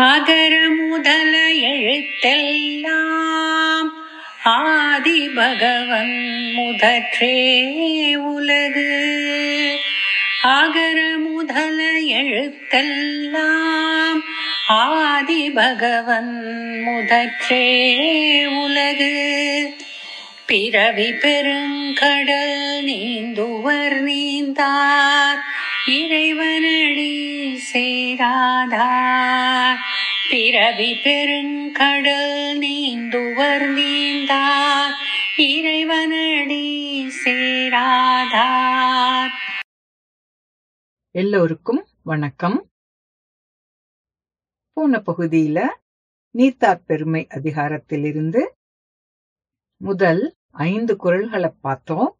அகர முதல எழுத்தெல்லாம் ஆதி பகவன் முதற்றே உலகு. அகர முதல எழுத்தெல்லாம் ஆதி பகவன் முதற்றே உலகு. பிறவி பெருங்கடல் நீந்துவர் நீந்தார். இறைவனடி சேராதா? பிறவி பெருங்கடல் நீந்துவர் நீந்தார் இறைவனடி சேராதார் எல்லோருக்கும் வணக்கம். போன பகுதியில நீத்தார் பெருமை அதிகாரத்திலிருந்து முதல் ஐந்து குரல்களை பார்த்தோம்.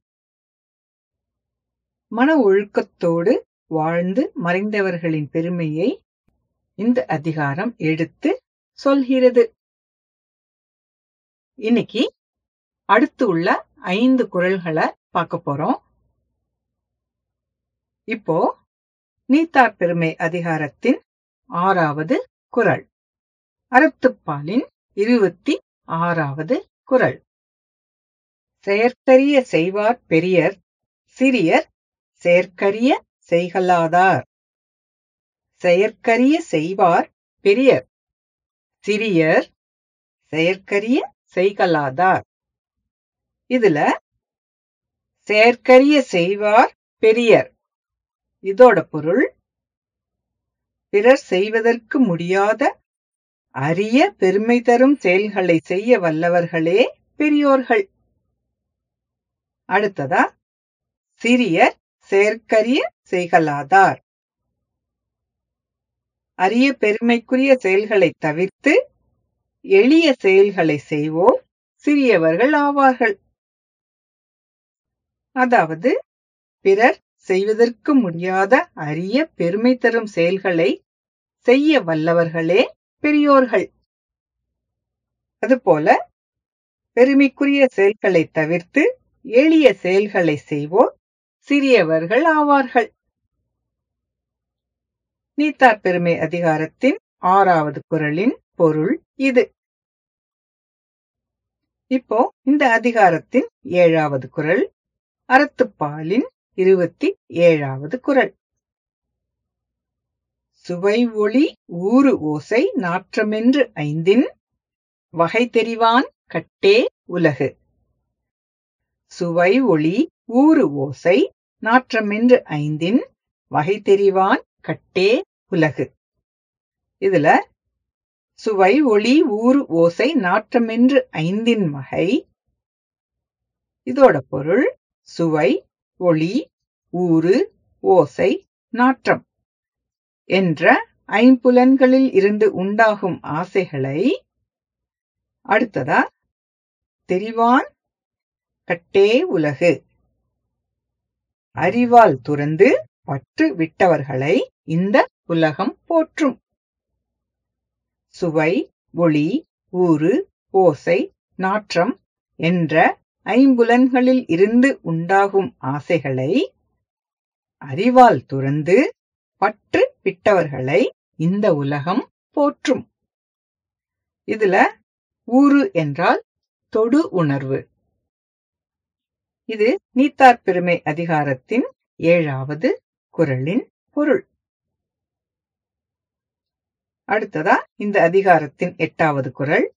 மன ஒழுக்கத்தோடு வாழ்ந்து மறைந்தவர்களின் பெருமையை இந்த அதிகாரம் எடுத்து சொல்கிறது. இன்னைக்கு அடுத்து உள்ள ஐந்து குரல்களை பார்க்க போறோம். இப்போ நீத்தார் பெருமை அதிகாரத்தின் ஆறாவது குரல். அறத்துப்பாலின் இருபத்தி ஆறாவது குரல். செயற்கரிய செய்வார் பெரியர் சிறியர் செயற்கரிய செய்கலாதார் செயற்கரிய செய்வார் பெரியர். சிறியர் செயற்கரிய செய்கலாதார் இதுல செயற்கரிய செய்வார் பெரியர். இதோட பொருள் பிறர் செய்வதற்கு முடியாத அரிய பெருமை தரும் செயல்களை செய்ய வல்லவர்களே பெரியோர்கள். அடுத்ததா சிறியர் செயற்கரிய செய்கலாதார் அரிய பெருமைக்குரிய செயல்களை தவிர்த்து எளிய செயல்களை செய்வோர் சிறியவர்கள் ஆவார்கள். அதாவது பிறர் செய்வதற்கு முடியாத அரிய பெருமை தரும் செயல்களை செய்ய வல்லவர்களே பெரியோர்கள். அதுபோல பெருமைக்குரிய செயல்களை தவிர்த்து எளிய செயல்களை செய்வோர் சிறியவர்கள் ஆவார்கள். நீத்தார் பெருமை அதிகாரத்தின் ஆறாவது குரலின் பொருள் இது. இப்போ இந்த அதிகாரத்தின் ஏழாவது குரல் அறத்துப்பாலின் இருபத்தி ஏழாவது குரல். சுவை ஒளி ஊறு ஓசை நாற்றமென்று ஐந்தின் வகை தெரிவான் கட்டே உலகு. சுவை ஒளி ஊறு ஓசை நாற்றமென்று ஐந்தின் வகை தெரிவான் கட்டே உலகு. இதுல சுவை ஒளி ஊறு ஓசை நாற்றமென்று ஐந்தின் வகை. இதோட பொருள் சுவை ஒளி ஊறு ஓசை நாற்றம் என்ற ஐம்புலன்களில் இருந்து உண்டாகும் ஆசைகளை அடுத்ததா தெரிவான் கட்டே உலகு. அறிவால் துறந்து பற்று விட்டவர்களை இந்த உலகம் போற்றும். சுவை ஒளி ஊறு ஓசை நாற்றம் என்ற ஐம்புலன்களில் இருந்து உண்டாகும் ஆசைகளை அறிவால் துறந்து பற்று விட்டவர்களை இந்த உலகம் போற்றும். இதுல ஊறு என்றால் தொடு உணர்வு. இது நீத்தார் பெருமை அதிகாரத்தின் ஏழாவது குரலின் பொருள். அடுத்ததா இந்த அதிகாரத்தின் எட்டாவது குரல்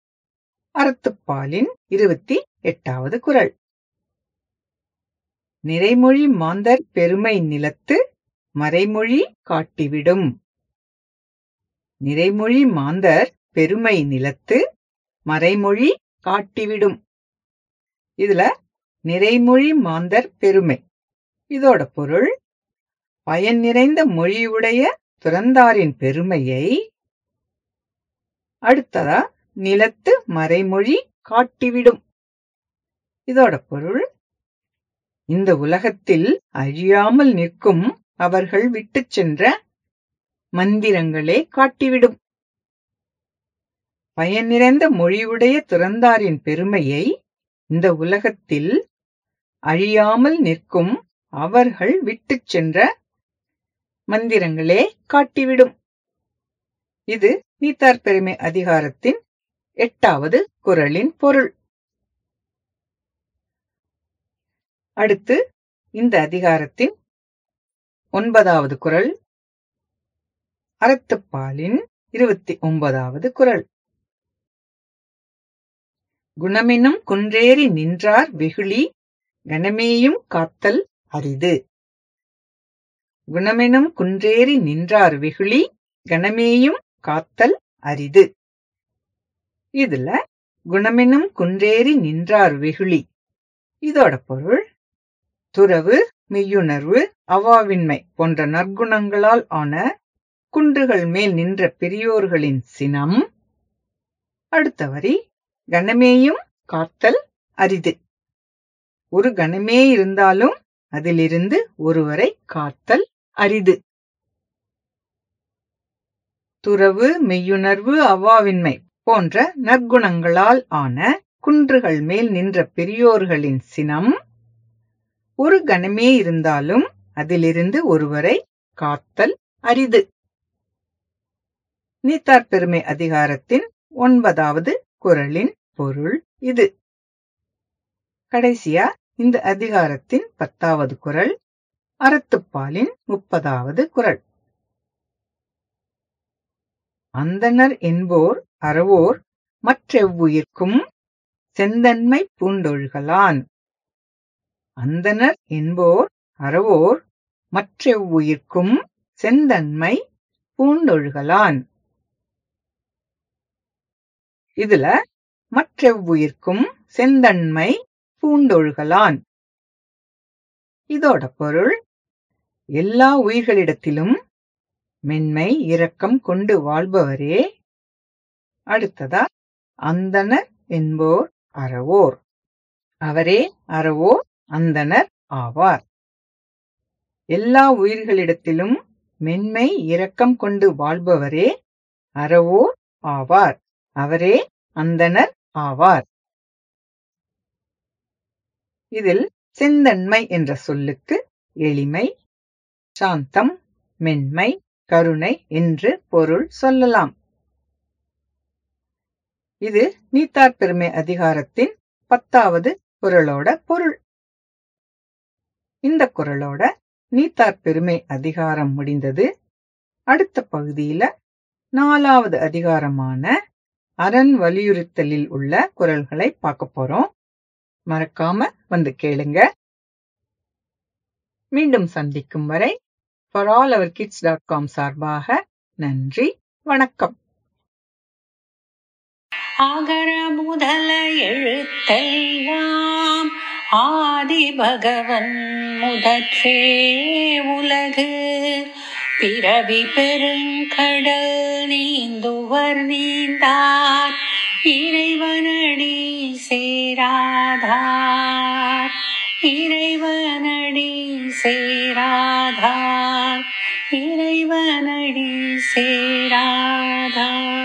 அறத்துப்பாலின் இருபத்தி எட்டாவது குரல். நிறைமொழி மாந்தர் பெருமை நிலத்து மறைமொழி காட்டிவிடும். நிறைமொழி மாந்தர் பெருமை நிலத்து மறைமொழி காட்டிவிடும். இதுல நிறைமொழி மாந்தர் பெருமை. இதோட பொருள் பயன் நிறைந்த மொழியுடைய துறந்தாரின் பெருமையை அடுத்ததா நிலத்து மறைமொழி காட்டிவிடும். இதோட பொருள் இந்த உலகத்தில் அழியாமல் நிற்கும் அவர்கள் விட்டுச் சென்ற மந்திரங்களே காட்டிவிடும். பயன் நிறைந்த மொழியுடைய துறந்தாரின் பெருமையை இந்த உலகத்தில் அழியாமல் நிற்கும் அவர்கள் விட்டுச் சென்ற மந்திரங்களே காட்டிவிடும். இது நீத்தார் பெருமை அதிகாரத்தின் எட்டாவது குறளின் பொருள். அடுத்து இந்த அதிகாரத்தின் ஒன்பதாவது குரல். அறத்துப்பாலின் இருபத்தி ஒன்பதாவது குறள் குணமெனும் குன்றேறி நின்றார் வெகுளி கணமேயும் காத்தல் அரிது. குணமெனும் குன்றேறி நின்றார் வெகுளி கணமேயும் காத்தல் அரிது. இதுல குணமெனும் குன்றேறி நின்றார் வெகுளி. இதோட பொருள் துறவு மெய்யுணர்வு அவாவின்மை போன்ற நற்குணங்களால் ஆன குன்றுகள் மேல் நின்ற பெரியோர்களின் சினம். அடுத்த வரி கணமேயும் காத்தல் அரிது. ஒரு கணமே இருந்தாலும் அதிலிருந்து ஒருவரை காத்தல் அரிது. துறவு மெய்யுணர்வு அவாவின்மை போன்ற நற்குணங்களால் ஆன குன்றுகள் மேல் நின்ற பெரியோர்களின் சினம் ஒரு கணமே இருந்தாலும் அதிலிருந்து ஒருவரை காத்தல் அரிது. நீத்தார் பெருமை அதிகாரத்தின் ஒன்பதாவது குறளின் பொருள் இது. கடைசியா இந்த அதிகாரத்தின் பத்தாவது குறள் அறத்துப்பாலின் முப்பதாவது குறள் அந்தனர் என்போர் அறவோர் மற்றெவ்வுயிர்க்கும் செந்தன்மை பூண்டொழுகலான். அந்தனர் என்போர் அறவோர் மற்றெவ்வுயிர்க்கும் செந்தன்மை பூண்டொழுகலான். இதுல மற்றெவ்வுயிர்க்கும் செந்தன்மை பூண்டொழுகலான். இதோட பொருள் எல்லா உயிர்களிடத்திலும் மென்மை இரக்கம் கொண்டு வாழ்பவரே. அடுத்ததா அந்தனர் என்போர் அறவோர். அவரே அறவோர் அந்தனர் ஆவார். எல்லா உயிர்களிடத்திலும் மென்மை இரக்கம் கொண்டு வாழ்பவரே அறவோர் ஆவார். அவரே அந்தனர் ஆவார். இதில் செந்தன்மை என்ற சொல்லுக்கு எளிமை சாந்தம் மென்மை கருணை என்று பொருள் சொல்லலாம். இது நீத்தார் பெருமை அதிகாரத்தின் பத்தாவது குரலோட பொருள். இந்த குரலோட நீத்தார் பெருமை அதிகாரம் முடிந்தது. அடுத்த பகுதியில நாலாவது அதிகாரமான அரண் வலியுறுத்தலில் உள்ள குரல்களை பார்க்க போறோம். மறக்காம வந்து கேளுங்க. மீண்டும் சந்திக்கும் வரை for all our kids dot com சார்பாக நன்றி வணக்கம். அகர முதல எழுத்தெல்லாம் ஆதி பகவன் முதற்றே உலகு. பிறவி பெருங்கடல் நீந்துவர் நீந்தார் இறைவனடி சேராதார் இறைவனடி சேராதார். जीवनडी से राधा